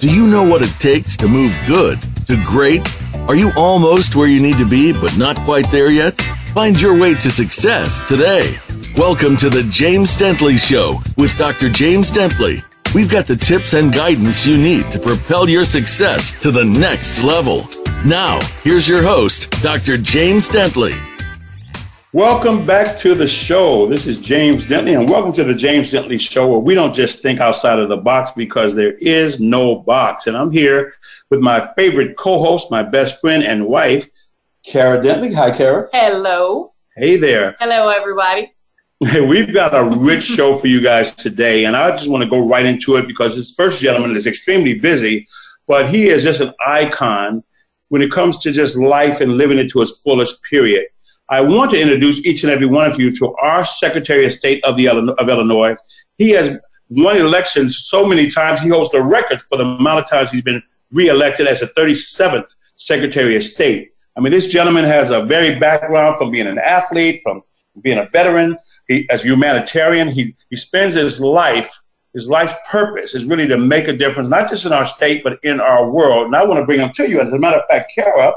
Do you know what it takes to move good to great? Are you almost where you need to be, but not quite there yet? Find your way to success today. Welcome to the James Dentley Show with Dr. James Dentley. We've got the tips and guidance you need to propel your success to the next level. Now, here's your host, Dr. James Dentley. Welcome back to the show. This is James Dentley, and welcome to the James Dentley Show, where we don't just think outside of the box because there is no box. And I'm here with my favorite co host, my best friend and wife, Kara Dentley. Hi, Kara. Hello. Hey there. Hello, everybody. We've got a rich show for you guys today, and I just want to go right into it because this first gentleman is extremely busy, but he is just an icon when it comes to just life and living it to its fullest period. I want to introduce each and every one of you to our Secretary of State of, the, of Illinois. He has won elections so many times, he holds the record for the amount of times he's been reelected as the 37th Secretary of State. I mean, this gentleman has a very background from being an athlete, from being a veteran, he, as a humanitarian. He, he spends his life, his life's purpose is really to make a difference, not just in our state, but in our world. And I want to bring him to you. As a matter of fact, Kara,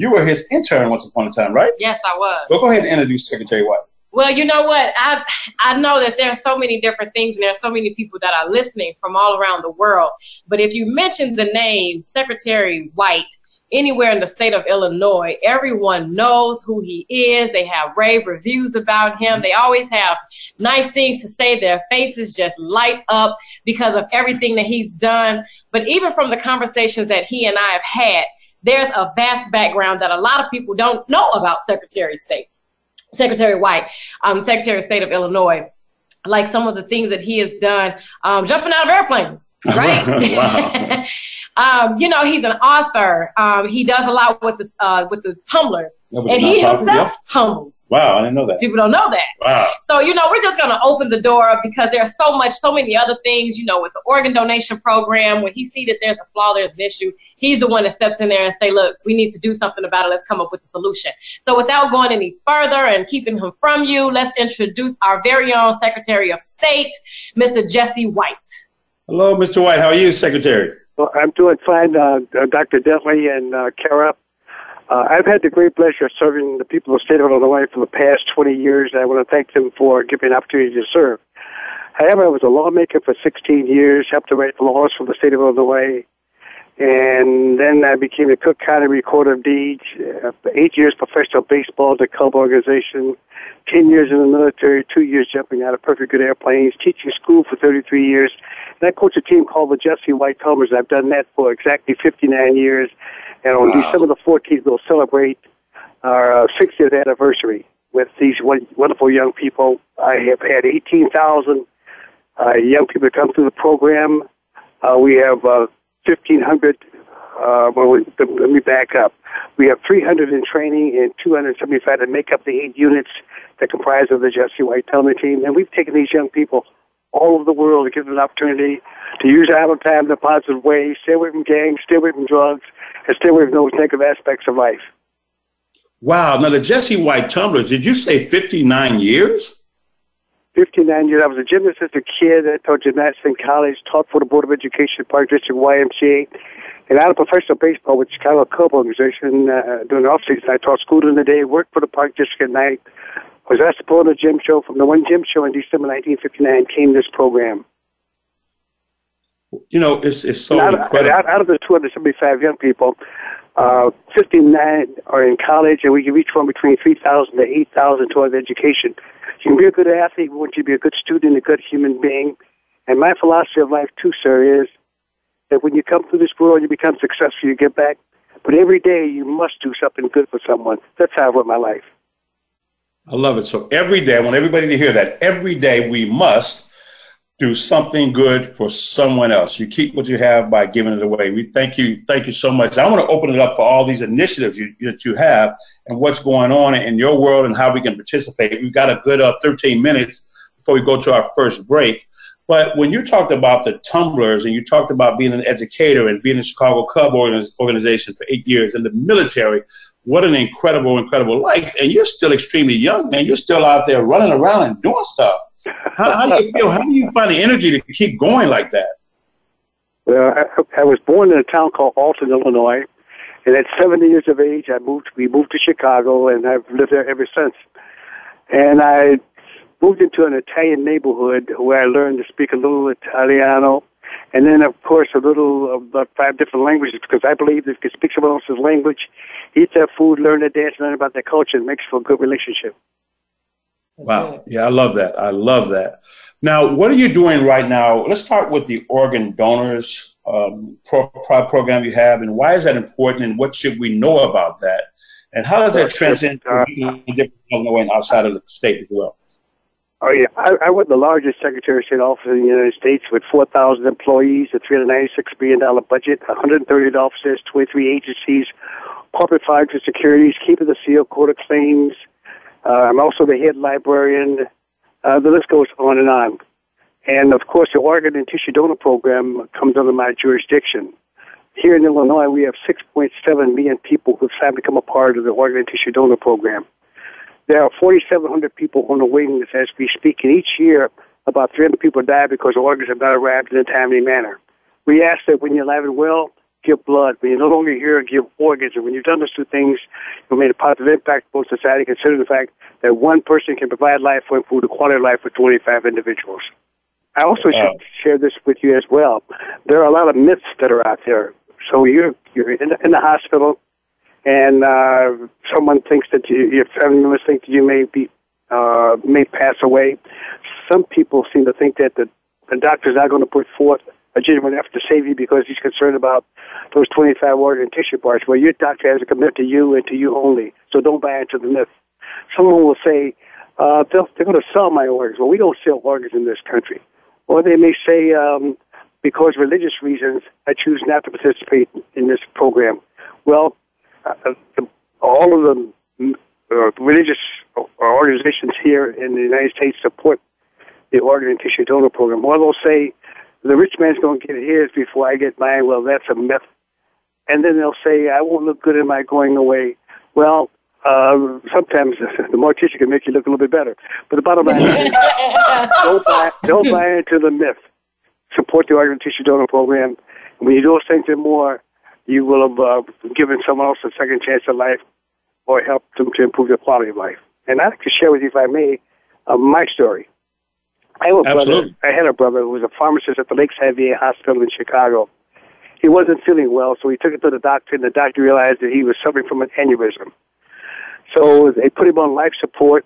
you were his intern once upon a time, right? Yes, I was. Well, go ahead and introduce Secretary White. Well, you know what? I I know that there are so many different things, and there are so many people that are listening from all around the world. But if you mention the name Secretary White anywhere in the state of Illinois, everyone knows who he is. They have rave reviews about him. They always have nice things to say. Their faces just light up because of everything that he's done. But even from the conversations that he and I have had, there's a vast background that a lot of people don't know about Secretary of State. Secretary White, um, Secretary of State of Illinois, like some of the things that he has done, um, jumping out of airplanes, right? um, you know, he's an author. Um, he does a lot with the uh, with the tumblers, and he himself yeah. tumbles. Wow, I didn't know that. People don't know that. Wow. So you know, we're just going to open the door up because there's so much, so many other things. You know, with the organ donation program, when he see that there's a flaw, there's an issue, he's the one that steps in there and say, "Look, we need to do something about it. Let's come up with a solution." So without going any further and keeping him from you, let's introduce our very own Secretary of State, Mr. Jesse White. Hello, Mr. White. How are you, Secretary? Well, I'm doing fine, uh, uh Dr. Dentley and uh, Kara. Uh, I've had the great pleasure of serving the people of the state of Illinois for the past 20 years. and I want to thank them for giving me an opportunity to serve. However, I was a lawmaker for 16 years, helped to write laws for the state of Illinois, and then I became a Cook County Recorder of Deeds, uh, eight years professional baseball, the club organization, 10 years in the military, two years jumping out of perfect good airplanes, teaching school for 33 years, and I coach a team called the Jesse White Tumblers. I've done that for exactly 59 years. And on wow. December the 14th, we'll celebrate our uh, 60th anniversary with these wonderful young people. I have had 18,000 uh, young people come through the program. Uh, we have uh, 1,500. Uh, well, let me back up. We have 300 in training and 275 that make up the eight units that comprise of the Jesse White Tumbler team. And we've taken these young people all over the world to give them an opportunity to use idle time in a positive way, stay away from gangs, stay away from drugs, and stay away from those negative aspects of life. Wow. Now, the Jesse White Tumblers, did you say 59 years? 59 years. I was a gymnast as a kid. I taught gymnastics in college, taught for the Board of Education, Park District YMCA, and out of professional baseball with Chicago Cub organization uh, during the off season. I taught school during the day, worked for the Park District at night, was asked to put on a gym show. From the one gym show in December 1959 came this program. You know, it's, it's so out, incredible. Out, out, of the 275 young people, uh, 59 are in college, and we can reach from between 3,000 to 8,000 towards education. You can be a good athlete, we want you to be a good student, a good human being. And my philosophy of life, too, sir, is that when you come through this world, you become successful, you get back. But every day, you must do something good for someone. That's how I run my life. I love it. So every day, I want everybody to hear that. Every day we must do something good for someone else. You keep what you have by giving it away. We thank you, thank you so much. I want to open it up for all these initiatives you, that you have and what's going on in your world and how we can participate. We've got a good uh, 13 minutes before we go to our first break. But when you talked about the tumblers and you talked about being an educator and being in the Chicago Cub organization for eight years in the military, what an incredible, incredible life. And you're still extremely young, man. You're still out there running around and doing stuff. How, how do you feel? How do you find the energy to keep going like that? Well, I, I was born in a town called Alton, Illinois, and at 70 years of age, I moved. We moved to Chicago, and I've lived there ever since. And I moved into an Italian neighborhood where I learned to speak a little Italiano, and then of course a little about five different languages because I believe if you speak someone else's language, eat their food, learn their dance, learn about their culture, it makes for a good relationship. Wow. Yeah, I love that. I love that. Now, what are you doing right now? Let's start with the organ donors um, pro- pro- program you have, and why is that important, and what should we know about that, and how does that transcend to people in different Illinois and outside of the state as well? Oh yeah, I, I was the largest Secretary of State office in the United States with 4,000 employees, a 396 billion dollar budget, 130 offices, 23 agencies, corporate fires and securities, keeping the seal, court of claims. Uh, I'm also the head librarian. Uh, the list goes on and on. And of course, the organ and tissue donor program comes under my jurisdiction. Here in Illinois, we have 6.7 million people who've signed to become a part of the organ and tissue donor program. There are 4,700 people on the waiting list as we speak, and each year about 300 people die because organs have not arrived in a timely manner. We ask that when you're alive and well, give blood. When you're no longer here, give organs. And when you've done those two things, you've made a positive impact on society, considering the fact that one person can provide life and food, a quality of life for 25 individuals. I also should share this with you as well. There are a lot of myths that are out there. So you're you're in the, in the hospital, and uh, someone thinks that you, your family members think that you may be uh, may pass away. Some people seem to think that the, the doctor's not going to put forth a genuine effort to save you because he's concerned about those 25 organ tissue parts. Well, your doctor has a commitment to you and to you only, so don't buy into the myth. Someone will say, uh, they're going to sell my organs. Well, we don't sell organs in this country. Or they may say, um, because religious reasons, I choose not to participate in this program. Well, uh, the, all of the uh, religious organizations here in the United States support the organ and tissue donor program. Or they'll say, the rich man's going to get his before I get mine. Well, that's a myth. And then they'll say, I won't look good in my going away. Well, uh, sometimes the mortician can make you look a little bit better. But the bottom line is, don't buy, don't buy into the myth. Support the organ tissue donor program. When you do those things and more, you will have uh, given someone else a second chance at life or helped them to improve their quality of life. And I'd like to share with you, if I may, uh, my story. I have a Absolutely. brother. I had a brother who was a pharmacist at the Lakeside VA Hospital in Chicago. He wasn't feeling well, so he took it to the doctor, and the doctor realized that he was suffering from an aneurysm. So they put him on life support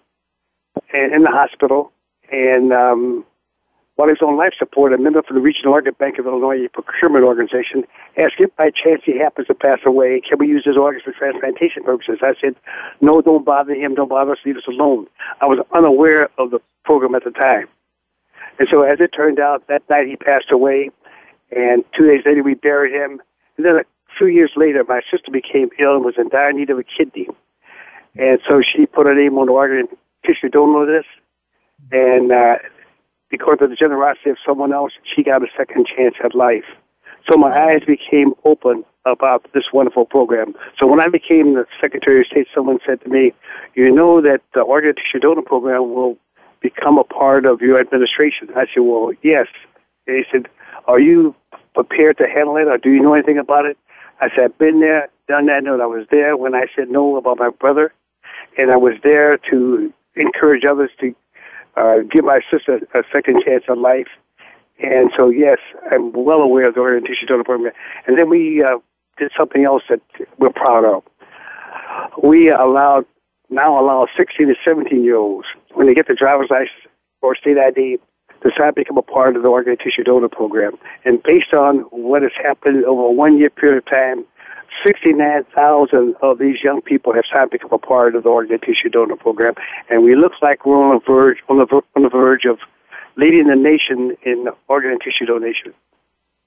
in the hospital, and um, while he was on life support, a member from the Regional Organ Bank of Illinois procurement organization asked if by chance he happens to pass away, can we use his organs for transplantation purposes? I said, no, don't bother him, don't bother us, leave us alone. I was unaware of the program at the time. And so as it turned out, that night he passed away, and two days later we buried him. And then a few years later, my sister became ill and was in dire need of a kidney. And so she put her name on the organ tissue donor list. And uh, because of the generosity of someone else, she got a second chance at life. So my eyes became open about this wonderful program. So when I became the Secretary of State, someone said to me, you know that the organ tissue donor program will become a part of your administration? I said, well, yes. And he said, are you prepared to handle it or do you know anything about it? I said, I've been there, done that. No, I was there when I said no about my brother, and I was there to encourage others to uh, give my sister a second chance at life. And so, yes, I'm well aware of the orientation donor program. And then we uh, did something else that we're proud of. We allowed now allow 16 to 17 year olds when they get their driver's license or state ID to sign to become a part of the organ tissue donor program. And based on what has happened over a one year period of time, 69,000 of these young people have signed to become a part of the organ tissue donor program. And we look like we're on the verge, on the, on the verge of leading the nation in organ and tissue donation.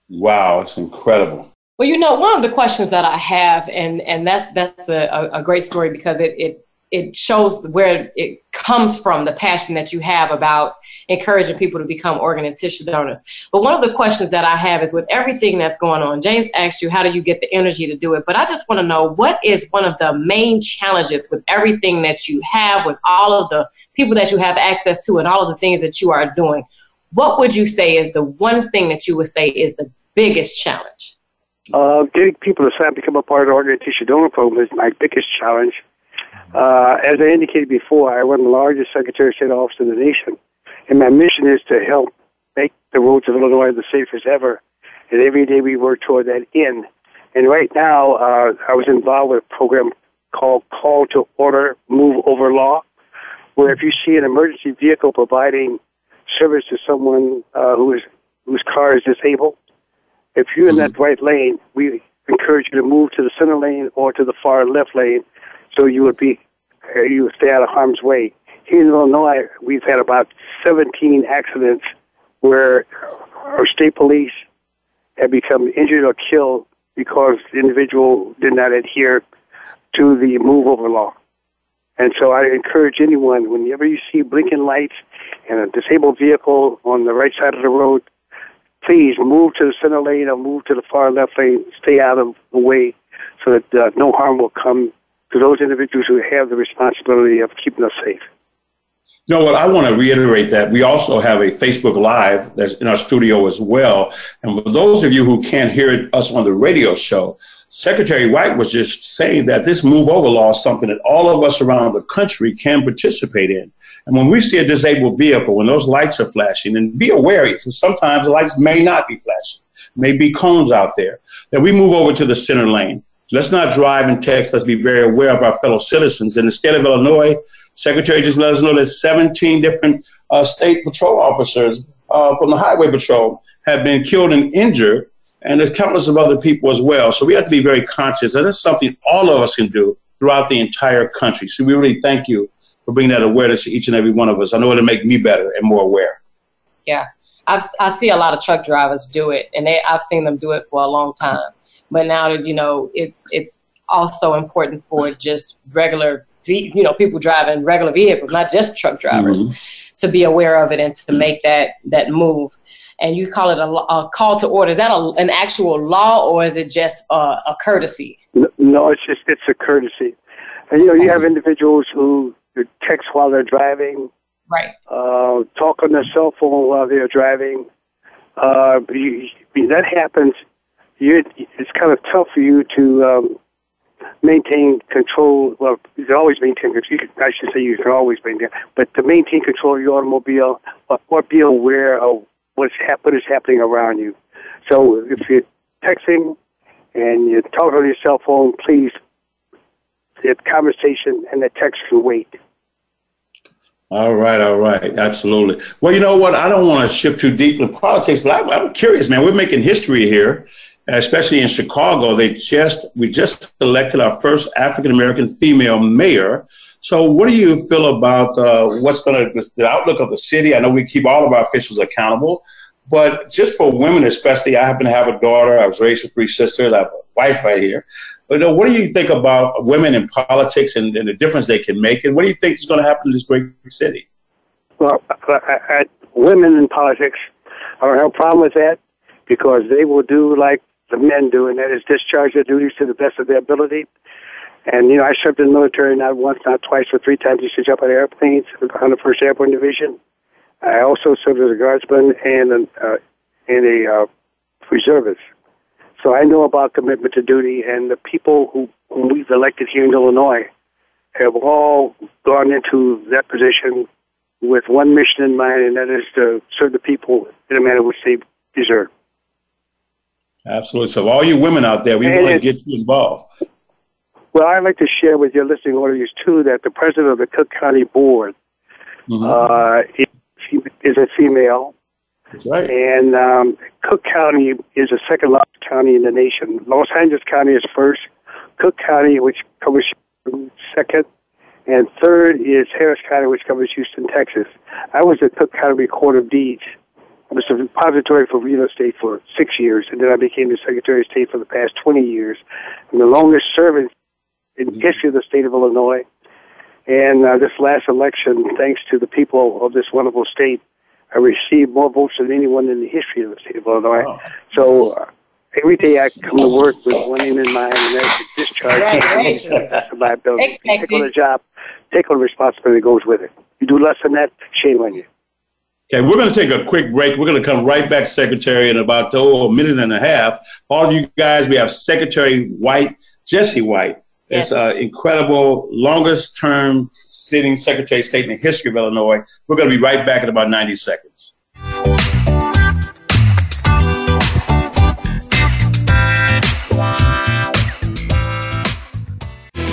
Wow, it's incredible. Well, you know, one of the questions that I have, and, and that's that's a, a great story because it, it it shows where it comes from the passion that you have about encouraging people to become organ and tissue donors. But one of the questions that I have is with everything that's going on, James asked you, how do you get the energy to do it? But I just want to know what is one of the main challenges with everything that you have, with all of the people that you have access to, and all of the things that you are doing? What would you say is the one thing that you would say is the biggest challenge? Uh, getting people to sign up become a part of the organ tissue donor program is my biggest challenge. Uh, as I indicated before, I run the largest Secretary of State office in the nation, and my mission is to help make the roads of Illinois the safest ever. And every day we work toward that end. And right now, uh, I was involved with a program called Call to Order Move Over Law, where if you see an emergency vehicle providing service to someone uh, who is whose car is disabled, if you're in mm-hmm. that right lane, we encourage you to move to the center lane or to the far left lane, so you would be uh, you would stay out of harm's way. Here in Illinois, we've had about 17 accidents where our state police have become injured or killed because the individual did not adhere to the move over law. And so I encourage anyone, whenever you see blinking lights and a disabled vehicle on the right side of the road, please move to the center lane or move to the far left lane. Stay out of the way so that uh, no harm will come to those individuals who have the responsibility of keeping us safe. No, what? I want to reiterate that we also have a Facebook Live that's in our studio as well. And for those of you who can't hear us on the radio show, Secretary White was just saying that this move over law is something that all of us around the country can participate in. And when we see a disabled vehicle, when those lights are flashing, and be aware, because sometimes the lights may not be flashing, may be cones out there, that we move over to the center lane. Let's not drive and text. Let's be very aware of our fellow citizens. In the state of Illinois, Secretary just let us know that 17 different uh, state patrol officers uh, from the Highway Patrol have been killed and injured, and there's countless of other people as well. So we have to be very conscious, and that's something all of us can do throughout the entire country. So we really thank you for bringing that awareness to each and every one of us. I know it'll make me better and more aware. Yeah, I've, I see a lot of truck drivers do it, and they, I've seen them do it for a long time. But now that you know, it's it's also important for just regular you know people driving regular vehicles, not just truck drivers, mm-hmm. to be aware of it and to make that that move. And you call it a, a call to order. Is that a, an actual law or is it just a, a courtesy? No, it's just it's a courtesy. And you know, you have individuals who text while they're driving, right? Uh, talk on their cell phone while they're driving. Uh, you, that happens. You, it's kind of tough for you to um, maintain control. Well, you can always maintain control. I should say you can always maintain, but to maintain control of your automobile, or, or be aware of what's what is happening around you. So if you're texting and you're talking on your cell phone, please, the conversation and the text can wait. All right, all right, absolutely. Well, you know what? I don't want to shift too deep into politics, but I, I'm curious, man. We're making history here, especially in Chicago. They just we just elected our first African American female mayor. So, what do you feel about uh, what's going to the outlook of the city? I know we keep all of our officials accountable, but just for women, especially, I happen to have a daughter. I was raised with three sisters. I have a wife right here. But uh, what do you think about women in politics and, and, the difference they can make? And what do you think is going to happen in this great city? Well, I, I, women in politics, I don't have a problem with that because they will do like the men do, and that is discharge their duties to the best of their ability. And, you know, I served in the military not once, not twice, but three times. Used to jump on airplanes on the 1st Airborne Division. I also served as a guardsman and, an, uh, and a uh, reservist. So I know about commitment to duty, and the people who, whom we've elected here in Illinois have all gone into that position with one mission in mind, and that is to serve the people in a manner which they deserve. Absolutely. So, all you women out there, we and want to get you involved. Well, I'd like to share with your listening audience too that the president of the Cook County Board mm-hmm. uh, is, is a female. That's right. And um, Cook County is the second largest county in the nation. Los Angeles County is first. Cook County, which covers second, and third is Harris County, which covers Houston, Texas. I was at Cook County Recorder of Deeds I was a repository for real estate for six years, and then I became the Secretary of State for the past 20 years. I'm the longest serving in the history of the state of Illinois. And uh, this last election, thanks to the people of this wonderful state, I received more votes than anyone in the history of the state of Illinois. Wow. So uh, every day I come to work with one aim in mind, and that's to discharge right, my ability. Take on a job, take on the responsibility that goes with it. You do less than that, shame on you. Okay, we're going to take a quick break. We're going to come right back, Secretary, in about oh, a minute and a half. All of you guys, we have Secretary White, Jesse White. It's an uh, incredible, longest term sitting Secretary of State in the history of Illinois. We're going to be right back in about 90 seconds.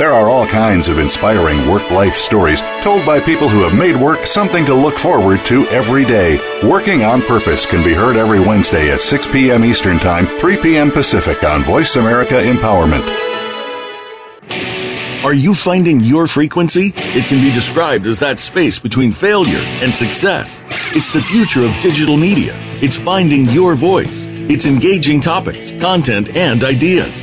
There are all kinds of inspiring work life stories told by people who have made work something to look forward to every day. Working on Purpose can be heard every Wednesday at 6 p.m. Eastern Time, 3 p.m. Pacific on Voice America Empowerment. Are you finding your frequency? It can be described as that space between failure and success. It's the future of digital media. It's finding your voice. It's engaging topics, content, and ideas.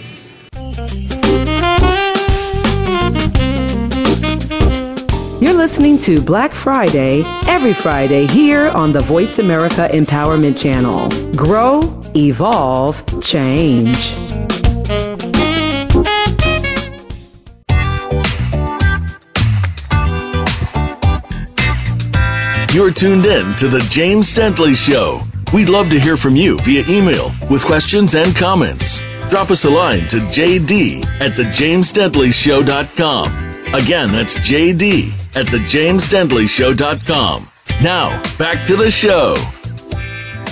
You're listening to Black Friday every Friday here on the Voice America Empowerment Channel. Grow, evolve, change. You're tuned in to The James Dentley Show. We'd love to hear from you via email with questions and comments. Drop us a line to jd at thejamesdentleyshow.com. Again, that's jd at thejamesdentleyshow.com. Now, back to the show.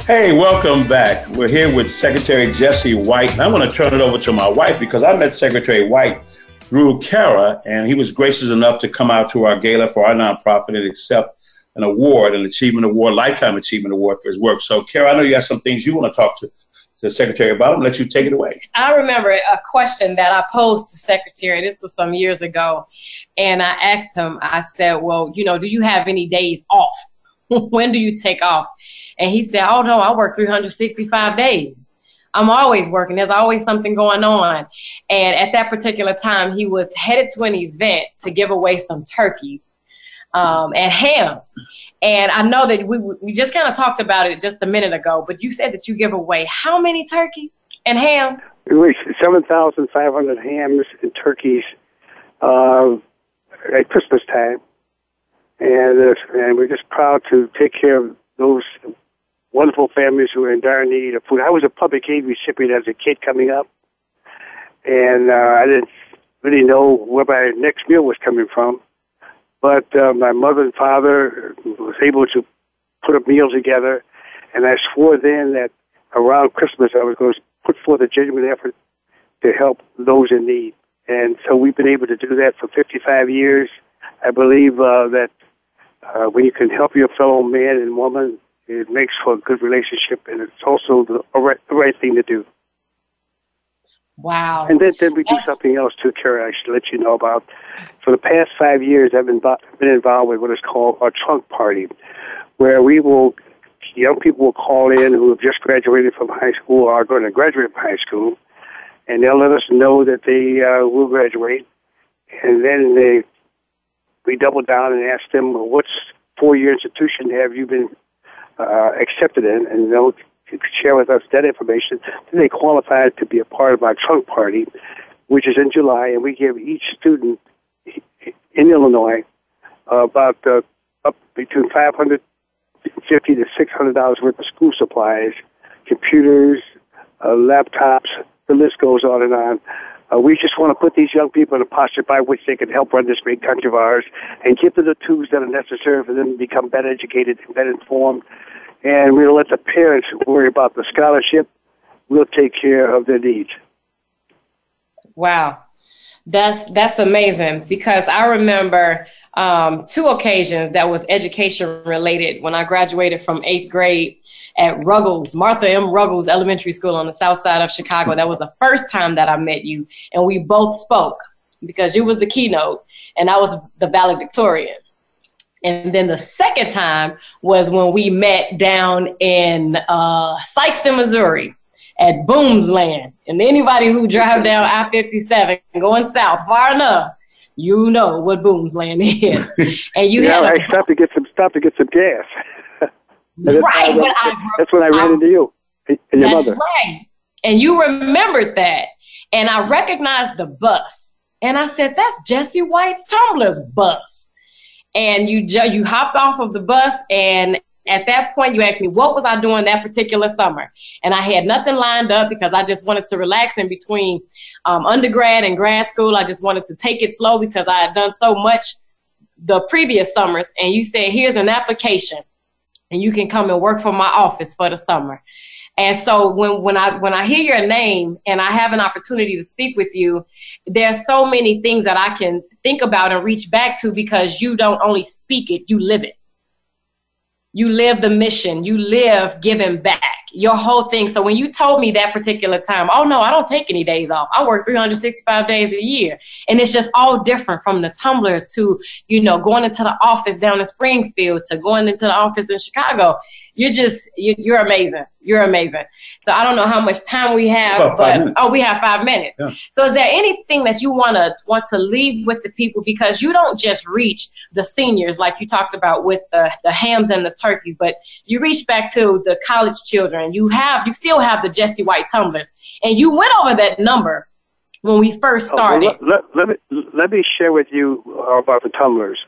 Hey, welcome back. We're here with Secretary Jesse White. And I want to turn it over to my wife because I met Secretary White through Kara, and he was gracious enough to come out to our gala for our nonprofit and accept an award, an achievement award, lifetime achievement award for his work. So, Kara, I know you have some things you want to talk to to Secretary. I'm let you take it away. I remember a question that I posed to Secretary. This was some years ago, and I asked him. I said, "Well, you know, do you have any days off? when do you take off?" And he said, "Oh no, I work 365 days. I'm always working. There's always something going on." And at that particular time, he was headed to an event to give away some turkeys um, and hams. And I know that we we just kind of talked about it just a minute ago, but you said that you give away how many turkeys and hams? We Seven thousand five hundred hams and turkeys uh, at Christmas time, and uh, and we're just proud to take care of those wonderful families who are in dire need of food. I was a public aid recipient as a kid coming up, and uh, I didn't really know where my next meal was coming from. But uh, my mother and father was able to put a meal together, and I swore then that around Christmas I was going to put forth a genuine effort to help those in need. And so we've been able to do that for 55 years. I believe uh, that uh, when you can help your fellow man and woman, it makes for a good relationship, and it's also the, right, the right thing to do. Wow. And then, then we do something else too, Carrie, I should let you know about. For the past five years, I've been, been involved with what is called a trunk party, where we will, young people will call in who have just graduated from high school or are going to graduate from high school, and they'll let us know that they uh, will graduate. And then they, we double down and ask them, well, what's four-year institution have you been uh, accepted in? And they'll share with us that information, then they qualify to be a part of our trunk party, which is in July, and we give each student in Illinois about uh, up between five hundred fifty to six hundred dollars worth of school supplies, computers, uh, laptops. The list goes on and on. Uh, we just want to put these young people in a posture by which they can help run this great country of ours and give them the tools that are necessary for them to become better educated and better informed. And we'll let the parents worry about the scholarship. We'll take care of their needs. Wow. That's that's amazing because I remember um, two occasions that was education related when I graduated from eighth grade at Ruggles, Martha M. Ruggles Elementary School on the south side of Chicago. That was the first time that I met you, and we both spoke because you was the keynote and I was the valedictorian. And then the second time was when we met down in uh, Sikeston, Missouri at Boomland. And anybody who drive down I-57 going south far enough, you know what Boomland is. And you yeah, had I stopped to get some stopped to get some gas. that's right, that's, I, that's when I ran I, into you and your that's mother. right. And you remembered that. And I recognized the bus. And I said, that's Jesse White's Tumbler's bus. And you ju- you hopped off of the bus and at that point, you asked me, what was I doing that particular summer? And I had nothing lined up because I just wanted to relax in between um, undergrad and grad school. I just wanted to take it slow because I had done so much the previous summers. And you said, here's an application and you can come and work for my office for the summer. And so when, when I when I hear your name and I have an opportunity to speak with you, there's so many things that I can think about and reach back to because you don't only speak it, you live it. You live the mission. You live giving back. Your whole thing. So when you told me that particular time oh no i don't take any days off. I work 365 days a year. And it's just all different from the tumblers to you know going into the office down in springfield to going into the office in chicago you're just you, are amazing. You're amazing. So I don't know how much time we have, but oh, we have five minutes. Yeah. So is there anything that you want to want to leave with the people because you don't just reach the seniors like you talked about with the the hams and the turkeys, but you reach back to the college children. You have you still have the Jesse White tumblers, and you went over that number when we first started. Oh, well, let, let, let, me let me share with you about the tumblers.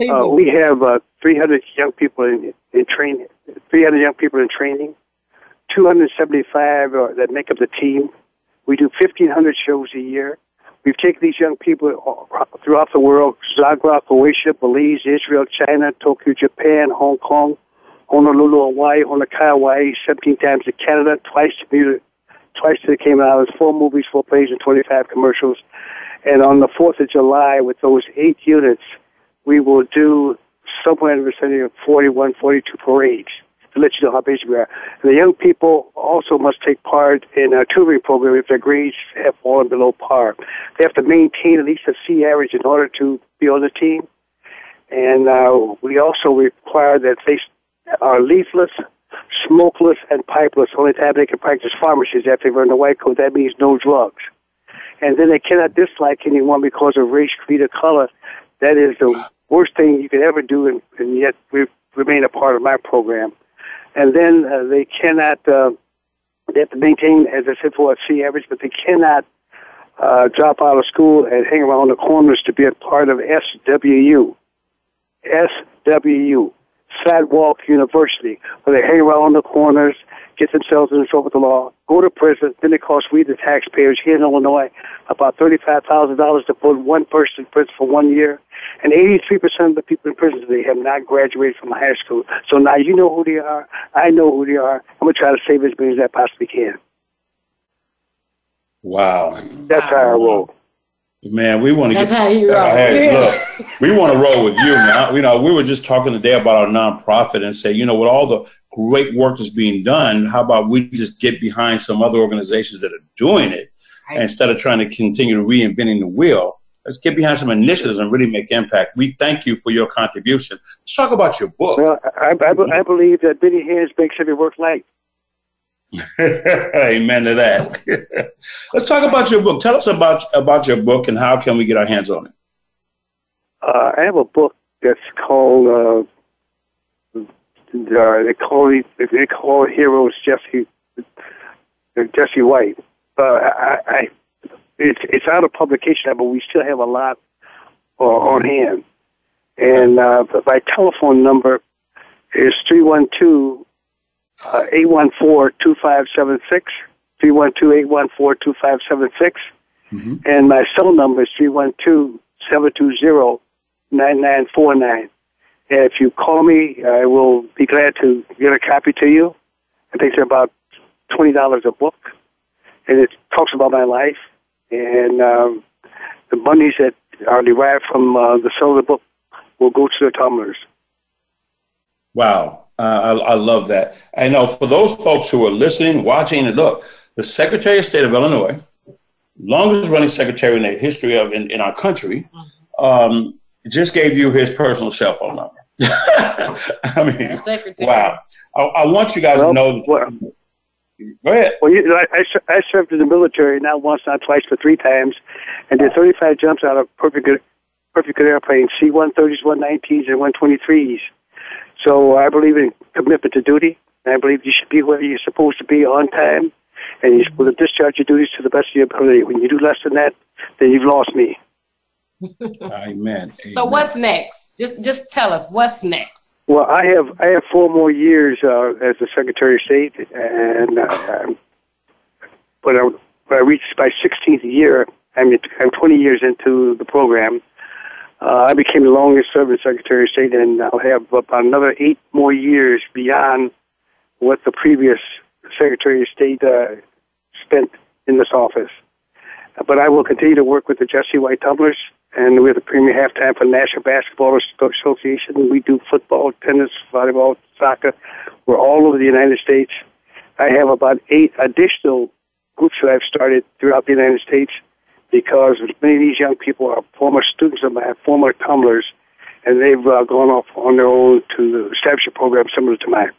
Uh, we have uh, 300 young people in, in training, 300 young people in training, 275 uh, that make up the team. We do 1,500 shows a year. We've taken these young people throughout the world, Zagreb, Croatia, Belize, Israel, China, Tokyo, Japan, Hong Kong, Honolulu, Hawaii, Honokaa, Hawaii, 17 times to Canada, twice to twice to the Cayman Islands, four movies, four plays, and 25 commercials. And on the 4th of July, with those eight units, we will do somewhere in the vicinity of 41, 42 parades to let you know how busy we are. And the young people also must take part in our tutoring program if their grades have fallen below par. They have to maintain at least a C average in order to be on the team. And uh, we also require that they are leafless, smokeless, and pipeless. Only time they can practice pharmacies after they've earned a white coat. That means no drugs. And then they cannot dislike anyone because of race, creed, or color. That is the worst thing you could ever do, and, and yet we remain a part of my program. And then uh, they cannot, uh, they have to maintain, as I said, for a C average, but they cannot uh, drop out of school and hang around the corners to be a part of SWU. SWU, Sidewalk University, where they hang around the corners get themselves in trouble with the law, go to prison, then it costs we, the taxpayers here in Illinois, about $35,000 to put one person in prison for one year. And 83% of the people in prison today have not graduated from high school. So now you know who they are. I know who they are. I'm going to try to save as many as I possibly can. Wow. That's how I roll. Man, we want to That's get. how you roll. Hey, look, we want to roll with you, man. You know, we were just talking today about our nonprofit and say, you know, with all the great work that's being done, how about we just get behind some other organizations that are doing it right. instead of trying to continue reinventing the wheel? Let's get behind some initiatives and really make impact. We thank you for your contribution. Let's talk about your book. Well, I, I, I believe that many hands makes every work light. Amen to that. Let's talk about your book. Tell us about about your book and how can we get our hands on it. Uh, I have a book that's called uh, uh, they call it, they call heroes Jesse uh, Jesse White. Uh, I, I it's it's out of publication, but we still have a lot uh, on hand. And uh, my telephone number is 312 814 2576. 312 814 2576. Mm-hmm. And my cell number is 312 720 9949. And if you call me, I will be glad to get a copy to you. I think they're about $20 a book. And it talks about my life. And um, the monies that are derived from uh, the sale of the book will go to the tumblers. Wow. Uh, I, I, love that. I know for those folks who are listening, watching, and look, the Secretary of State of Illinois, longest running secretary in the history of in, in our country, um, just gave you his personal cell phone number. I mean, wow. I, I, want you guys well, to know. Well, Go ahead. Well, you, I, I served in the military, not once, not twice, but three times, and did 35 jumps out of perfect good, perfect good airplanes, C-130s, 119s, and 123s. So I believe in commitment to duty. I believe you should be where you're supposed to be on time, and you're supposed to discharge your duties to the best of your ability. When you do less than that, then you've lost me. Amen. So what's next? Just just tell us what's next. Well, I have I have four more years uh, as the Secretary of State, and uh, when I I reach my 16th year, I'm I'm 20 years into the program. Uh, I became the longest serving Secretary of State, and I'll have about another eight more years beyond what the previous Secretary of State uh, spent in this office. But I will continue to work with the Jesse White Tumblers and we're the premier halftime for the National Basketball Association. We do football, tennis, volleyball, soccer. We're all over the United States. I have about eight additional groups that I've started throughout the United States because many of these young people are former students of mine, former tumblers, and they've uh, gone off on their own to establish a program similar to mine.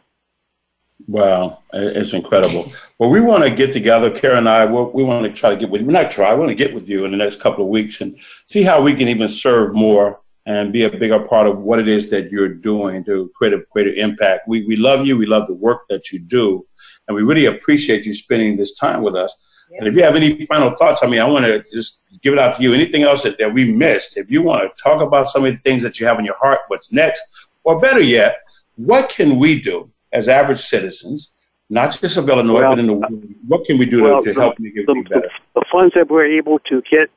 Wow, it's incredible. Well, we want to get together, Kara and I. We want to try to get with you. Not try. We want to get with you in the next couple of weeks and see how we can even serve more and be a bigger part of what it is that you're doing to create a greater impact. We we love you. We love the work that you do, and we really appreciate you spending this time with us. Yes. And if you have any final thoughts, I mean, I want to just give it out to you. Anything else that, that we missed? If you want to talk about some of the things that you have in your heart, what's next, or better yet, what can we do as average citizens, not just of Illinois, well, but in the world? What can we do well, to, to help make everything the, better? The funds that we're able to get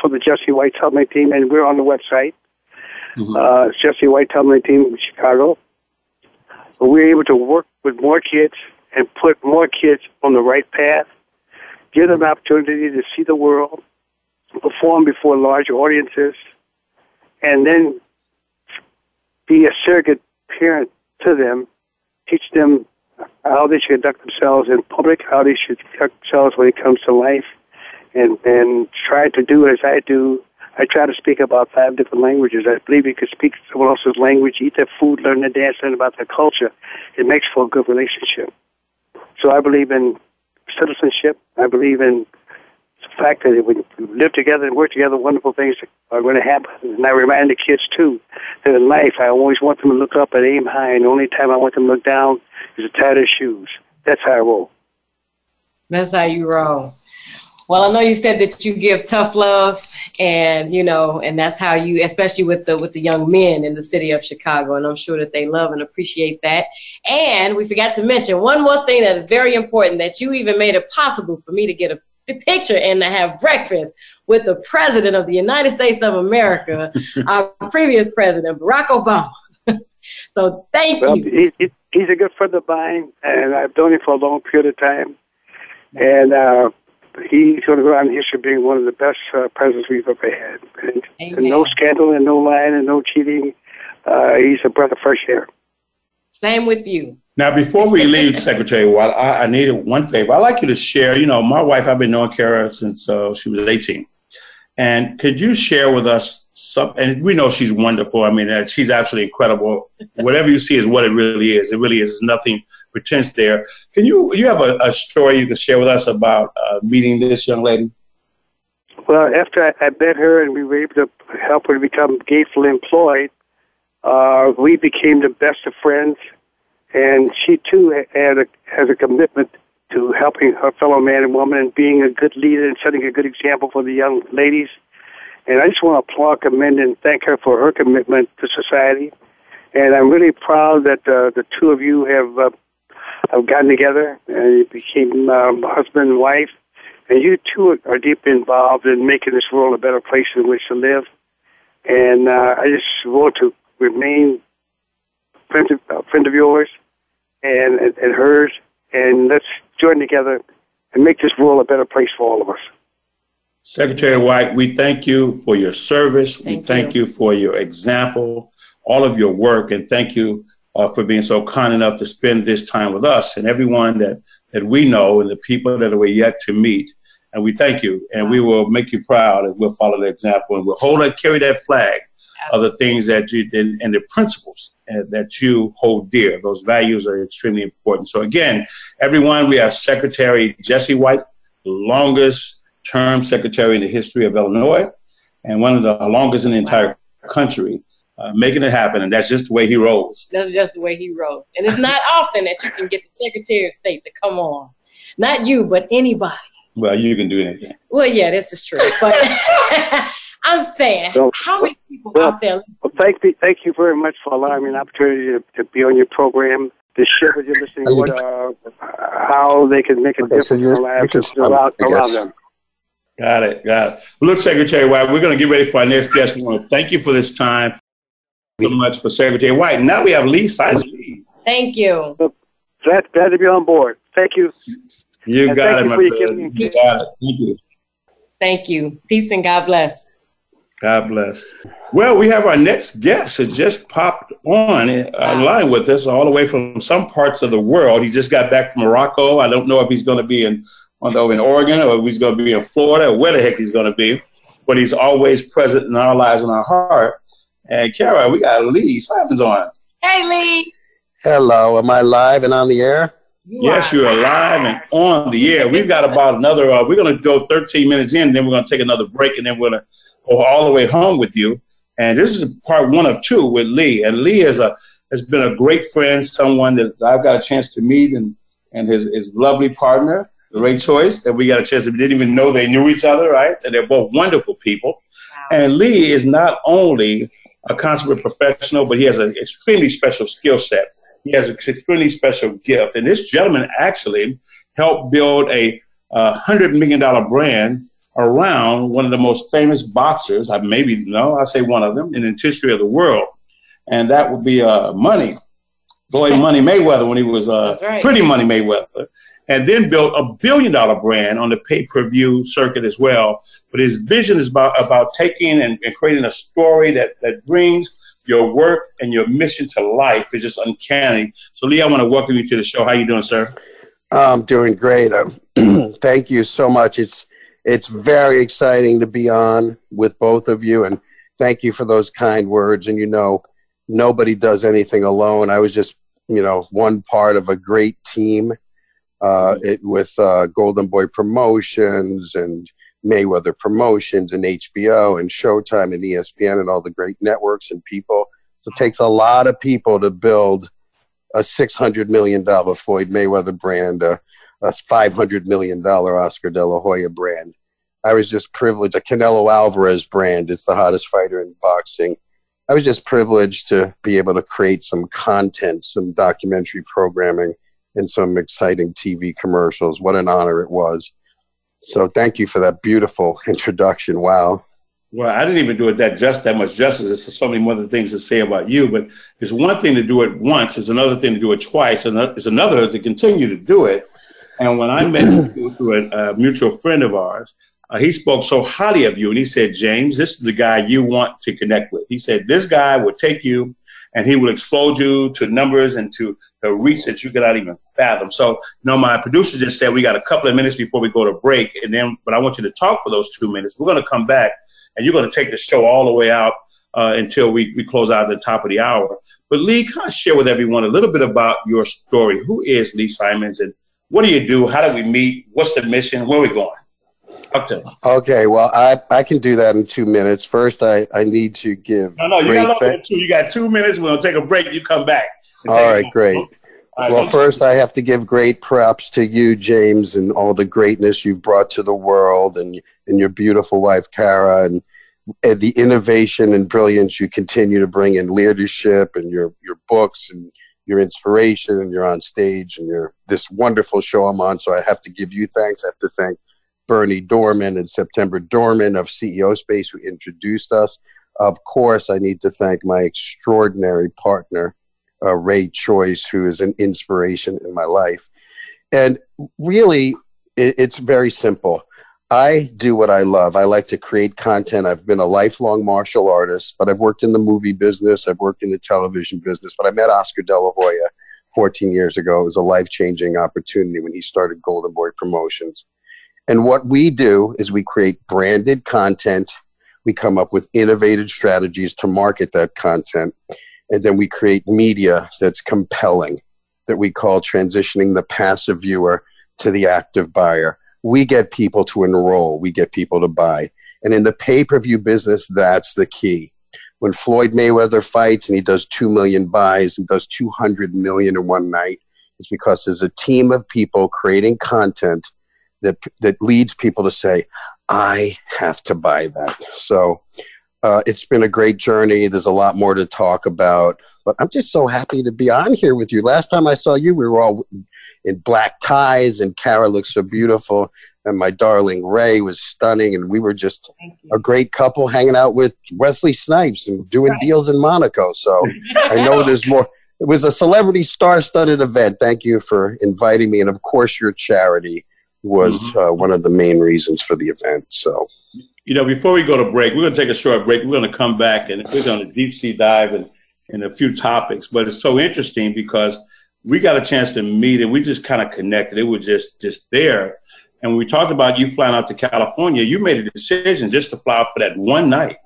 for the Jesse White Tumbling Team, and we're on the website, mm-hmm. uh, Jesse White Tumbling Team in Chicago. We're able to work with more kids and put more kids on the right path, give them an opportunity to see the world, perform before large audiences, and then be a surrogate parent to them teach them how they should conduct themselves in public, how they should conduct themselves when it comes to life, and and try to do as I do. I try to speak about five different languages. I believe you can speak someone else's language, eat their food, learn their dance, learn about their culture. It makes for a good relationship. So I believe in citizenship. I believe in the fact that when you live together and work together, wonderful things are going to happen. And I remind the kids too in life, I always want them to look up and aim high, and the only time I want them to look down is to tie their shoes. That's how I roll. That's how you roll. Well, I know you said that you give tough love, and you know, and that's how you, especially with the with the young men in the city of Chicago, and I'm sure that they love and appreciate that. And we forgot to mention one more thing that is very important that you even made it possible for me to get a picture and to have breakfast with the president of the United States of America, our previous president, Barack Obama. so thank well, you. He, he's a good friend of mine, and I've known him for a long period of time. And uh, he's going to go on in history being one of the best uh, presidents we've ever had. And, and, no scandal and no lying and no cheating. Uh, he's a breath of fresh air. Same with you. Now, before we leave, Secretary, while I, I needed one favor, I'd like you to share. You know, my wife, I've been knowing Kara since uh, she was 18. And could you share with us some? And we know she's wonderful. I mean, uh, she's absolutely incredible. Whatever you see is what it really is. It really is. There's nothing pretense there. Can you you have a, a story you can share with us about uh, meeting this young lady? Well, after I, I met her and we were able to help her to become gainfully employed, uh, we became the best of friends and she too had a, has a commitment to helping her fellow man and woman and being a good leader and setting a good example for the young ladies. And I just want to applaud, commend, and thank her for her commitment to society. And I'm really proud that uh, the two of you have uh, have gotten together and became um, husband and wife. And you two are deeply involved in making this world a better place in which to live. And uh, I just want to remain a friend of, a friend of yours and, and, and hers. And let's join together and make this world a better place for all of us. Secretary White, we thank you for your service. Thank we thank you. for your example, all of your work, and thank you uh, for being so kind enough to spend this time with us and everyone that, that we know and the people that we're yet to meet. And we thank you, and we will make you proud, and we'll follow the example, and we'll hold and carry that flag of the things that you and, and the principles uh, that you hold dear. Those values are extremely important. So again, everyone, we have Secretary Jesse White, longest term secretary in the history of Illinois, and one of the longest in the entire country. Uh, making it happen, and that's just the way he rolls. That's just the way he rolls. And it's not often that you can get the Secretary of State to come on. Not you, but anybody. Well, you can do anything. Well, yeah, this is true. But I'm saying, Well, how many people well, out there? Well, thank you, thank you very much for allowing me an opportunity to, to be on your program, to share with your listeners what, uh, how they can make a Okay, so difference in you're- their lives you and can- around, around them. Got it. Got it. Well, look, Secretary White, we're going to get ready for our next guest. We want to thank you for this time Thank you so much for Secretary White. Now we have Lee Simon. Thank you. Glad, glad to be on board. Thank you. You And got thank it, you my friend. You got it. Thank you. Thank you. Peace and God bless. God bless. Well, we have our next guest that just popped on uh, line with us all the way from some parts of the world. He just got back from Morocco. I don't know if he's going to be in, although in Oregon or if he's going to be in Florida or where the heck he's going to be, but he's always present in our lives and our heart. And Kara, we got Lee Simons on. Hey, Lee. Hello, am I live and on the air? You Yes, you're alive and on the air. We've got about another, uh, we're going to go 13 minutes in, then we're going to take another break, and then we're going to go all the way home with you. And this is part one of two with Lee. And Lee is a, has been a great friend, someone that I've got a chance to meet, and, and his, his lovely partner, Ray Choice, that we got a chance to, we didn't even know they knew each other, right? And they're both wonderful people. And Lee is not only a consummate professional, but he has an extremely special skill set. He has an extremely special gift. And this gentleman actually helped build a uh, $100 million brand around one of the most famous boxers, I maybe, no, I say one of them, in the history of the world. And that would be uh, Money, Floyd Money Mayweather when he was uh, right. pretty Money Mayweather. And then built a billion dollar brand on the pay per view circuit as well. But his vision is about, about taking and, and creating a story that, that brings your work and your mission to life. It's just uncanny. So, Lee, I want to welcome you to the show. How you doing, sir? I'm doing great. Um, thank you so much. It's it's very exciting to be on with both of you, and thank you for those kind words. And you know, nobody does anything alone. I was just you know one part of a great team uh, it, with uh, Golden Boy Promotions and Mayweather Promotions and HBO and Showtime and ESPN and all the great networks and people. So it takes a lot of people to build a six hundred million dollar Floyd Mayweather brand, a, a five hundred million dollar Oscar De La Hoya brand. I was just privileged. A Canelo Alvarez brand. It's the hottest fighter in boxing. I was just privileged to be able to create some content, some documentary programming, and some exciting TV commercials. What an honor it was. So thank you for that beautiful introduction. Wow. Well, I didn't even do it that just that much justice. There's so many other things to say about you, but it's one thing to do it once. It's another thing to do it twice, and it's another to continue to do it. And when I met you through a, a mutual friend of ours, uh, he spoke so highly of you, and he said, "James, this is the guy you want to connect with." He said, "This guy will take you, and he will explode you to numbers and to the reach that you cannot even fathom." So, you know, my producer just said we got a couple of minutes before we go to break, and then, but I want you to talk for those two minutes. We're going to come back and you're going to take the show all the way out uh, until we, we close out at the top of the hour. But Lee, kind of share with everyone a little bit about your story. Who is Lee Simons, and what do you do? How do we meet? What's the mission? Where are we going? To Okay, well, I, I can do that in two minutes. First, I, I need to give. no, no, you got thank- longer than two. You got two minutes. We're gonna take a break. You come back. All right, great. Well, first, I have to give great props to you, James, and all the greatness you've brought to the world, and and your beautiful wife, Kara, and, and the innovation and brilliance you continue to bring in leadership and your your books and your inspiration, and you're on stage, and you're this wonderful show I'm on. So I have to give you thanks. I have to thank Berny Dohrmann and September Dohrmann of CEO Space who introduced us. Of course, I need to thank my extraordinary partner uh, Ray Choice, who is an inspiration in my life. And really, it, it's very simple. I do what I love. I like to create content. I've been a lifelong martial artist, but I've worked in the movie business. I've worked in the television business. But I met Oscar De La Hoya 14 years ago. It was a life changing opportunity when he started Golden Boy Promotions. And what we do is we create branded content. We come up with innovative strategies to market that content and then we create media that's compelling that we call transitioning the passive viewer to the active buyer we get people to enroll we get people to buy. And in the pay-per-view business that's the key. When floyd mayweather fights and he does 2 million buys and does 200 million in one night it's because there's a team of people creating content that that leads people to say i have to buy that. So uh, it's been a great journey. There's a lot more to talk about, but I'm just so happy to be on here with you. Last time I saw you, we were all in black ties, and Kara looked so beautiful, and my darling Ray was stunning, and we were just a great couple hanging out with Wesley Snipes and doing right. deals in Monaco. So I know there's more. It was a celebrity star-studded event. Thank you for inviting me, and of course, your charity was mm-hmm. uh, one of the main reasons for the event. So you know, before we go to break, we're going to take a short break. We're going to come back and we're going to deep sea dive in, in a few topics. But it's so interesting because we got a chance to meet and we just kind of connected. It was just just there. And we talked about you flying out to California, you made a decision just to fly out for that one night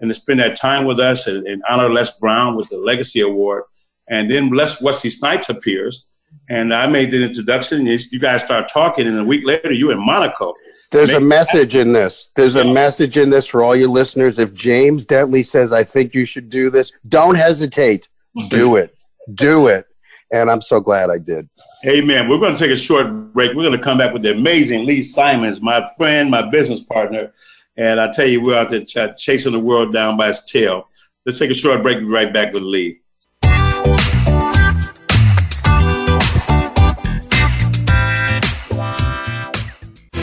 and to spend that time with us and, and honor Les Brown with the Legacy Award. And then Les Wesley Snipes appears. And I made the introduction. You guys start talking, and a week later, you're in Monaco. There's a message in this. There's a message in this for all your listeners. If James Dentley says, I think you should do this, don't hesitate. Do it. Do it. And I'm so glad I did. Amen. We're going to take a short break. We're going to come back with the amazing Lee Simons, my friend, my business partner. And I tell you, we're out there ch- chasing the world down by its tail. Let's take a short break. We'll be right back with Lee.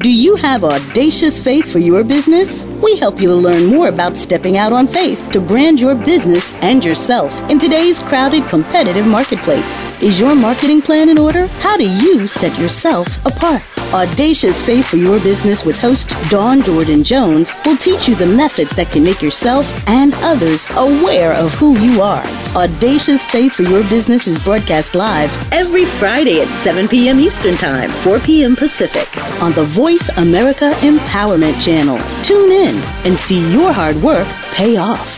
Do you have audacious faith for your business? We help you to learn more about stepping out on faith to brand your business and yourself in today's crowded, competitive marketplace. Is your marketing plan in order? How do you set yourself apart? Audacious Faith for Your Business with host Dawn Jordan Jones will teach you the methods that can make yourself and others aware of who you are. Audacious Faith for Your Business is broadcast live every Friday at 7 p.m. Eastern Time, 4 p.m. Pacific on the Voice America Empowerment Channel. Tune in and see your hard work pay off.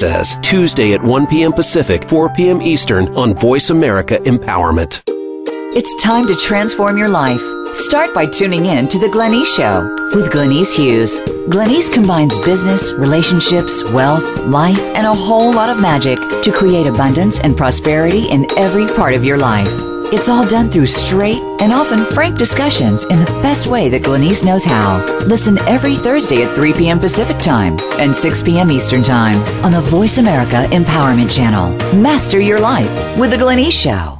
says, Tuesday at 1 p.m. Pacific, 4 p.m. Eastern on Voice America Empowerment. It's time to transform your life. Start by tuning in to The Glenyce Show with Glenyce Hughes. Glenyce combines business, relationships, wealth, life, and a whole lot of magic to create abundance and prosperity in every part of your life. It's all done through straight and often frank discussions in the best way that Glenyce knows how. Listen every Thursday at 3 p.m. Pacific Time and 6 p.m. Eastern Time on the Voice America Empowerment Channel. Master your life with The Glenyce Show.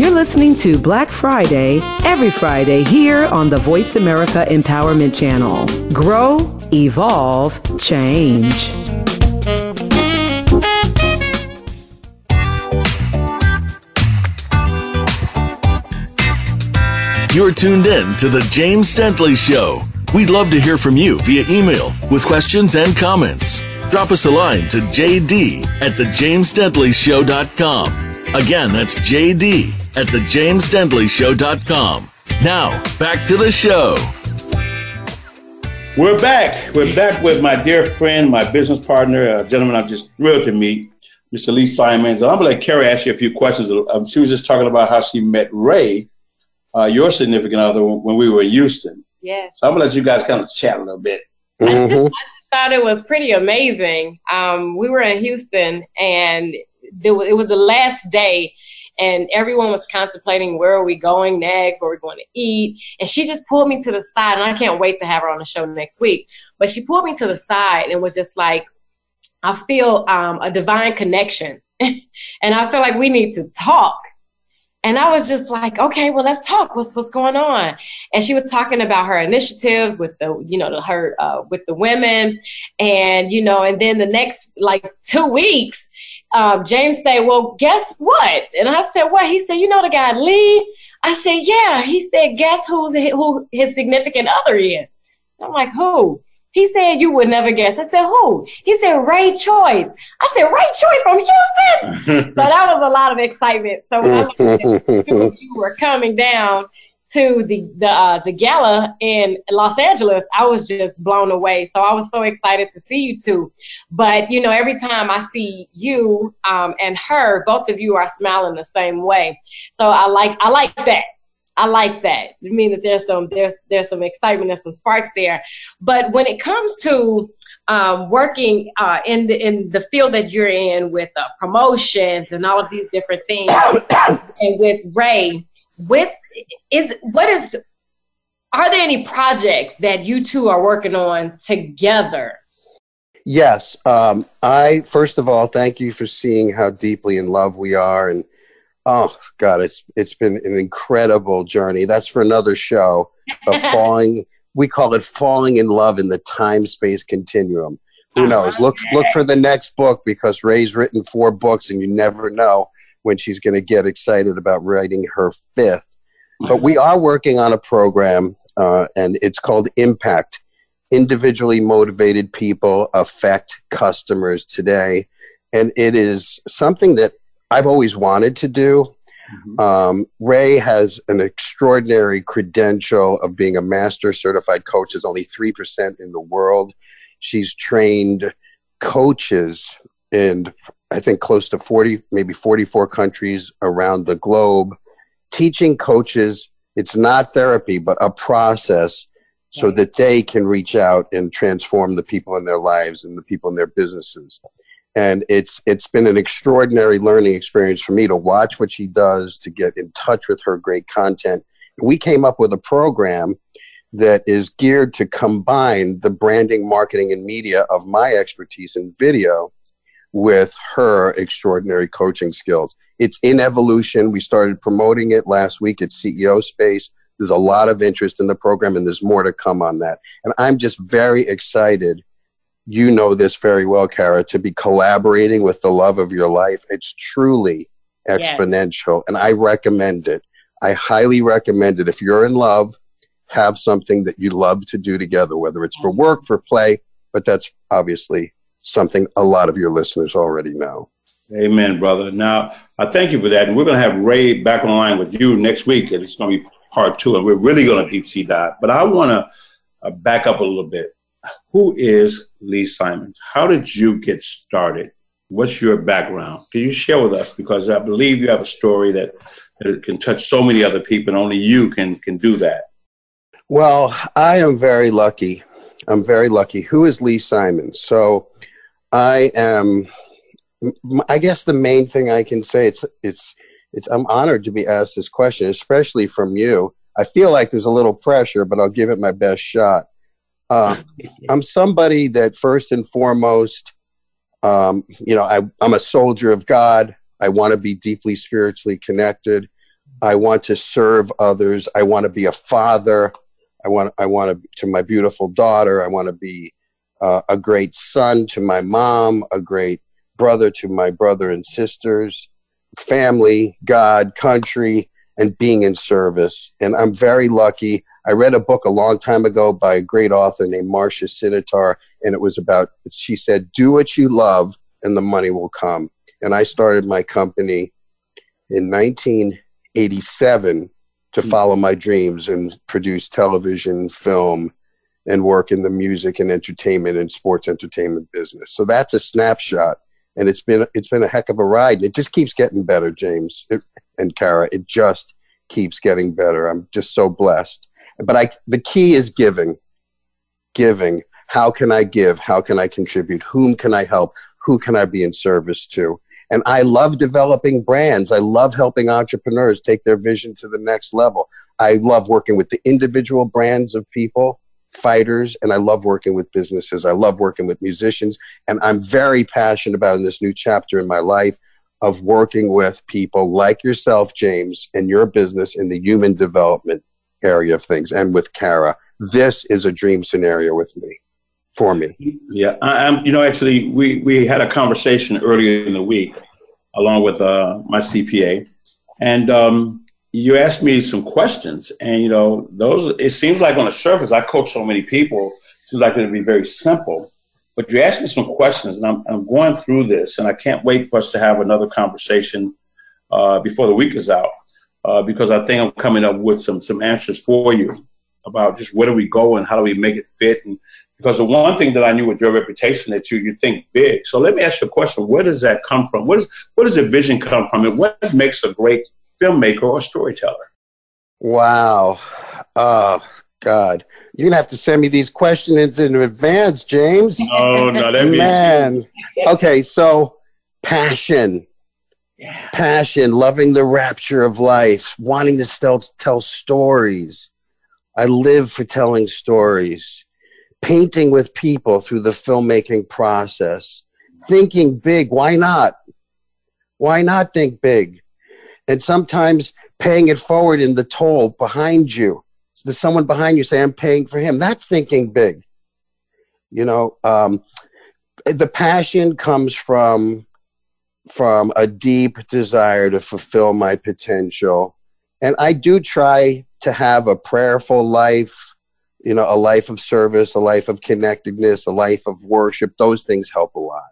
You're listening to Black Friday every Friday here on the Voice America Empowerment Channel. Grow, evolve, change. You're tuned in to The James Dentley Show. We'd love to hear from you via email with questions and comments. Drop us a line to jd at thejamesdentleyshow.com. Again, that's jd at thejamesdentleyshow.com. Now, back to the show. We're back. We're back with my dear friend, my business partner, a gentleman I'm just thrilled to meet, Mr. Lee Simons. And I'm going to let Carrie ask you a few questions. She was just talking about how she met Ray, uh, your significant other, when we were in Houston. Yes. So I'm gonna let you guys kind of chat a little bit. I, just, I just thought it was pretty amazing. Um, we were in Houston, and it was the last day, and everyone was contemplating where are we going next, where we're going to eat. And she just pulled me to the side, and I can't wait to have her on the show next week. But she pulled me to the side and was just like, I feel um, a divine connection, and I feel like we need to talk. And I was just like, okay, well, let's talk. What's what's going on? And she was talking about her initiatives with the, you know, the, her uh, with the women, and you know, and then the next like two weeks, uh, James said, well, guess what? And I said, what? He said, you know the guy Lee. I said, yeah. He said, guess who's who his significant other is? I'm like, who? He said you would never guess. I said, who? He said, Ray Choice. I said, Ray Choice from Houston. so that was a lot of excitement. So when you were coming down to the the uh, the gala in Los Angeles, I was just blown away. So I was so excited to see you two. But you know, every time I see you um, and her, both of you are smiling the same way. So I like I like that. I like that. I mean that there's some there's there's some excitement and some sparks there. But when it comes to um, working uh, in the in the field that you're in with uh, promotions and all of these different things, and with Ray, with is what is the, are there any projects that you two are working on together? Yes. Um, I first of all thank you for seeing how deeply in love we are and Oh God, it's it's been an incredible journey. That's for another show of falling. we call it falling in love in the time space continuum. Who uh-huh. knows? Look look for the next book because Ray's written four books, and you never know when she's going to get excited about writing her fifth. But we are working on a program, uh, and it's called Impact. Individually motivated people affect customers today, and it is something that I've always wanted to do. Mm-hmm. Um, Ray has an extraordinary credential of being a master certified coach. There's only 3% in the world. She's trained coaches in, I think, close to 40, maybe 44 countries around the globe, teaching coaches it's not therapy, but a process so that they can reach out and transform the people in their lives and the people in their businesses and it's it's been an extraordinary learning experience for me to watch what she does to get in touch with her great content. We came up with a program that is geared to combine the branding marketing and media of my expertise in video with her extraordinary coaching skills. It's in evolution. We started promoting it last week at ceo space. There's a lot of interest in the program and there's more to come on that. And i'm just very excited you know this very well, Kara, to be collaborating with the love of your life. It's truly exponential. Yes. And I recommend it. I highly recommend it. If you're in love, have something that you love to do together, whether it's for work, for play, but that's obviously something a lot of your listeners already know. Amen, brother. Now, I thank you for that. And we're going to have Ray back online with you next week. And it's going to be part two. And we're really going to deep sea dive. But I want to uh, back up a little bit who is Lee Simons? How did you get started? What's your background? Can you share with us? Because I believe you have a story that, that can touch so many other people, and only you can can do that. Well, I am very lucky. I'm very lucky. Who is Lee Simons? So, I am. I guess the main thing I can say it's it's it's. I'm honored to be asked this question, especially from you. I feel like there's a little pressure, but I'll give it my best shot. Uh, I'm somebody that first and foremost, um, you know, I, I'm a soldier of God. I want to be deeply spiritually connected. I want to serve others. I want to be a father. I want, I want to, to my beautiful daughter. I want to be uh, a great son to my mom, a great brother to my brother and sisters, family, God, country, and being in service. And I'm very lucky. I read a book a long time ago by a great author named Marsha Sinetar, and it was about, she said, do what you love and the money will come. And I started my company in 1987 to hmm. follow my dreams and produce television, film, and work in the music and entertainment and sports entertainment business. So that's a snapshot, and it's been it's been a heck of a ride. It just keeps getting better, James it, and Kara. It just keeps getting better. I'm just so blessed. But I the key is giving, giving. How can I give? How can I contribute? Whom can I help? Who can I be in service to? And I love developing brands. I love helping entrepreneurs take their vision to the next level. I love working with the individual brands of people, fighters, and I love working with businesses. I love working with musicians. And I'm very passionate about in this new chapter in my life of working with people like yourself, James, and your business in the human development area of things and with Kara. This is a dream scenario with me for me. Yeah, I, am. You know, actually, we we had a conversation earlier in the week, along with uh, my CPA, and um, you asked me some questions, and you know, those. It seems like on the surface, I coach so many people. It seems like it'd be very simple, but you asked me some questions, and I'm I'm going through this, and I can't wait for us to have another conversation uh, before the week is out, uh, because I think I'm coming up with some some answers for you about just where do we go and how do we make it fit and because the one thing that I knew with your reputation that you you think big. So let me ask you a question: Where does that come from? What is where does the vision come from, and what makes a great filmmaker or storyteller? Wow, oh God, you're gonna have to send me these questions in advance, James. No, no, that man. okay, so passion. Yeah. Passion, loving the rapture of life, wanting to tell, tell stories. I live for telling stories painting with people through the filmmaking process, thinking big. Why not? Why not think big? And sometimes paying it forward in the toll behind you. So there's someone behind you say, I'm paying for him. That's thinking big. You know, um, the passion comes from from a deep desire to fulfill my potential. And I do try to have a prayerful life you know, a life of service, a life of connectedness, a life of worship. Those things help a lot.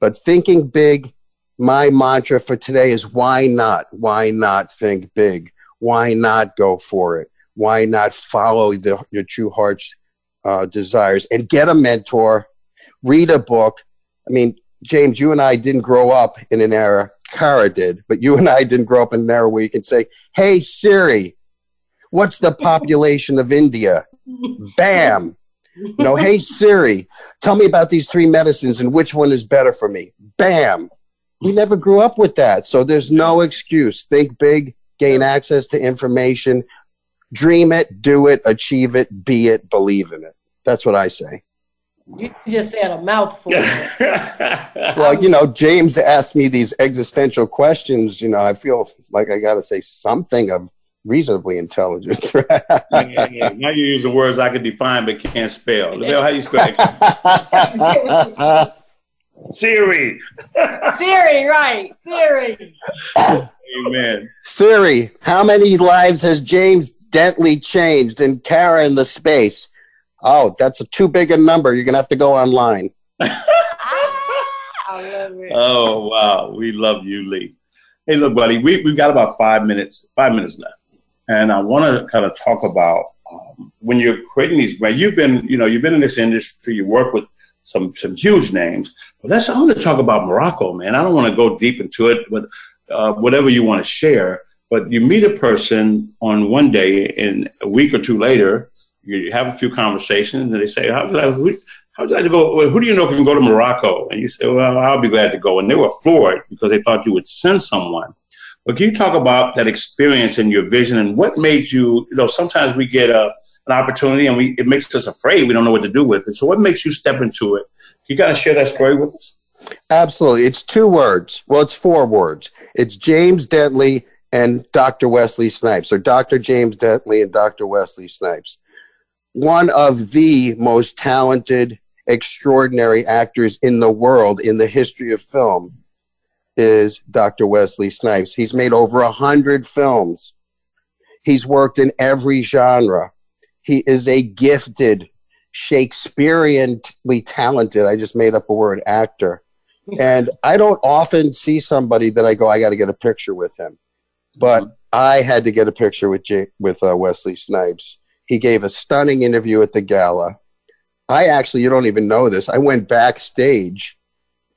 But thinking big, my mantra for today is why not? Why not think big? Why not go for it? Why not follow the, your true heart's uh, desires and get a mentor, read a book? I mean, James, you and I didn't grow up in an era, Kara did, but you and I didn't grow up in an era where you can say, Hey, Siri, what's the population of India? Bam. Know, hey Siri, tell me about these three medicines and which one is better for me. Bam. We never grew up with that. So there's no excuse. Think big, gain access to information, dream it, do it, achieve it, be it, believe in it. That's what I say. You just said a mouthful. well, you know, James asked me these existential questions. You know, I feel like I got to say something of reasonably intelligent. yeah, yeah, yeah. Now you use the words I can define but can't spell. Lavelle, how you spell it? Siri. Siri, right. Siri. Amen. Siri, how many lives has James Dentley changed in Karen the space? Oh, that's a too big a number. You're gonna have to go online. oh wow, we love you, Lee. Hey, look, buddy, we, we've got about five minutes, five minutes left. And I want to kind of talk about um, when you're creating these brands. You've been, you know, you've been in this industry. You work with some some huge names. But let's. I want to talk about Morocco, man. I don't want to go deep into it, but uh, whatever you want to share. But you meet a person on one day, and a week or two later, you have a few conversations, and they say, "How did I?" Who, how would I go? Well, who do you know can go to Morocco? And you say, "Well, I'll be glad to go." And they were floored because they thought you would send someone. But can you talk about that experience and your vision and what made you, you know, sometimes we get a, an opportunity and we, it makes us afraid. We don't know what to do with it. So what makes you step into it? You got to share that story with us. Absolutely. It's two words. Well, it's four words. It's James Dentley and Dr. Wesley Snipes, or Dr. James Dentley and Dr. Wesley Snipes. One of the most talented, extraordinary actors in the world in the history of film is Dr. Wesley Snipes. He's made over a hundred films. He's worked in every genre. He is a gifted, Shakespeareanly talented, I just made up a word, actor. And I don't often see somebody that I go, I got to get a picture with him. But I had to get a picture with J- with uh, Wesley Snipes. He gave a stunning interview at the gala. I actually, you don't even know this. I went backstage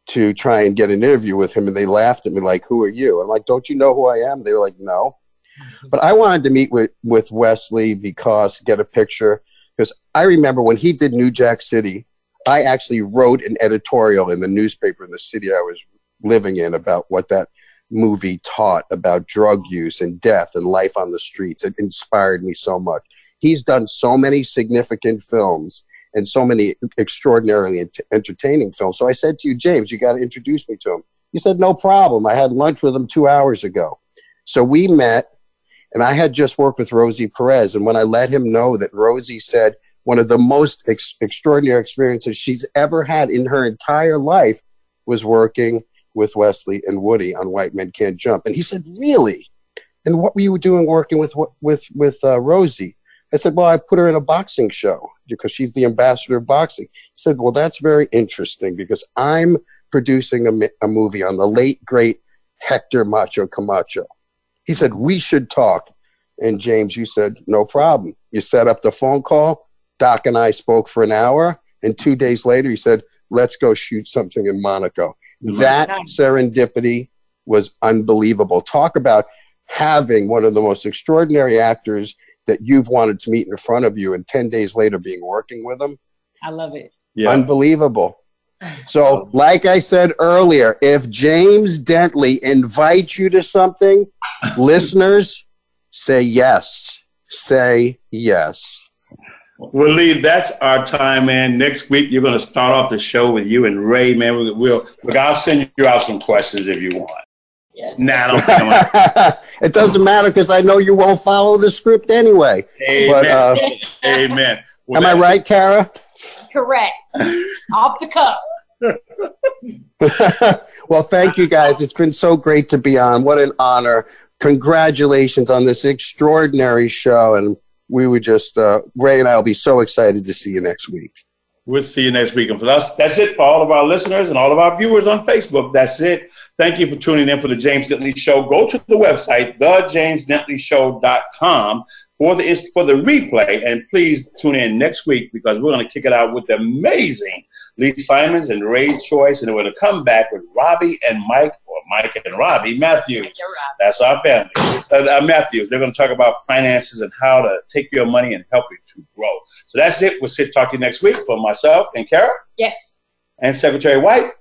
to try and get an interview with him, and they laughed at me like, "Who are you?" I'm like, "Don't you know who I am?" They were like, "No." But I wanted to meet with with Wesley because get a picture because I remember when he did New Jack City, I actually wrote an editorial in the newspaper in the city I was living in about what that movie taught about drug use and death and life on the streets. It inspired me so much. He's done so many significant films and so many extraordinarily ent- entertaining films. So I said to you, James, you got to introduce me to him. He said, no problem. I had lunch with him two hours ago. So we met, and I had just worked with Rosie Perez. And when I let him know that Rosie said one of the most ex- extraordinary experiences she's ever had in her entire life was working with Wesley and Woody on White Men Can't Jump. And he said, really? And what were you doing working with with with uh, Rosie? I said, well, I put her in a boxing show because she's the ambassador of boxing. He said, well, that's very interesting because I'm producing a, a movie on the late, great Hector Macho Camacho. He said, we should talk. And James, you said, no problem. You set up the phone call. Doc and I spoke for an hour. And two days later, he said, let's go shoot something in Monaco. Mm-hmm. That serendipity was unbelievable. Talk about having one of the most extraordinary actors that you've wanted to meet in front of you and 10 days later being working with them. I love it. Unbelievable. So, like I said earlier, if James Dentley invites you to something, listeners, say yes. Say yes. Well, Lee, that's our time, man. Next week, you're going to start off the show with you and Ray, man. We'll, we'll look, I'll send you out some questions if you want. Nah, I don't think I'm gonna- it doesn't matter because I know you won't follow the script anyway. Amen. But, uh, Amen. Well, am I right, Kara? Correct. Off the cuff. well, thank you guys. It's been so great to be on. What an honor. Congratulations on this extraordinary show. And we would just, uh, Ray and I will be so excited to see you next week. We'll see you next week. And for us, that's it for all of our listeners and all of our viewers on Facebook. That's it. Thank you for tuning in for the James Dentley Show. Go to the website, thejamesdentleyshow.com for the for the replay. And please tune in next week because we're going to kick it out with the amazing Lee Simons and Ray Choice. And we're going to come back with Robbie and Mike, or Mike and Robbie Matthews. That's our family. Uh, uh, Matthews. They're going to talk about finances and how to take your money and help it to grow. So that's it. We'll sit talk to you next week for myself and Kara Yes. and Secretary White.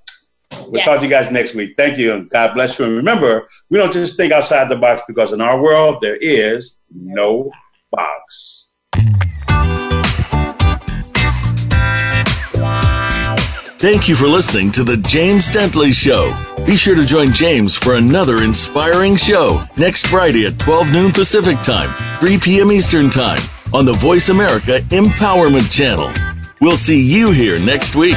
We'll Yes. talk to you guys next week. Thank you and God bless you. And remember, we don't just think outside the box because in our world there is no box. Thank you for listening to The James Dentley Show. Be sure to join James for another inspiring show next Friday at 12 noon Pacific Time, 3 p.m. Eastern Time on the Voice America Empowerment Channel. We'll see you here next week.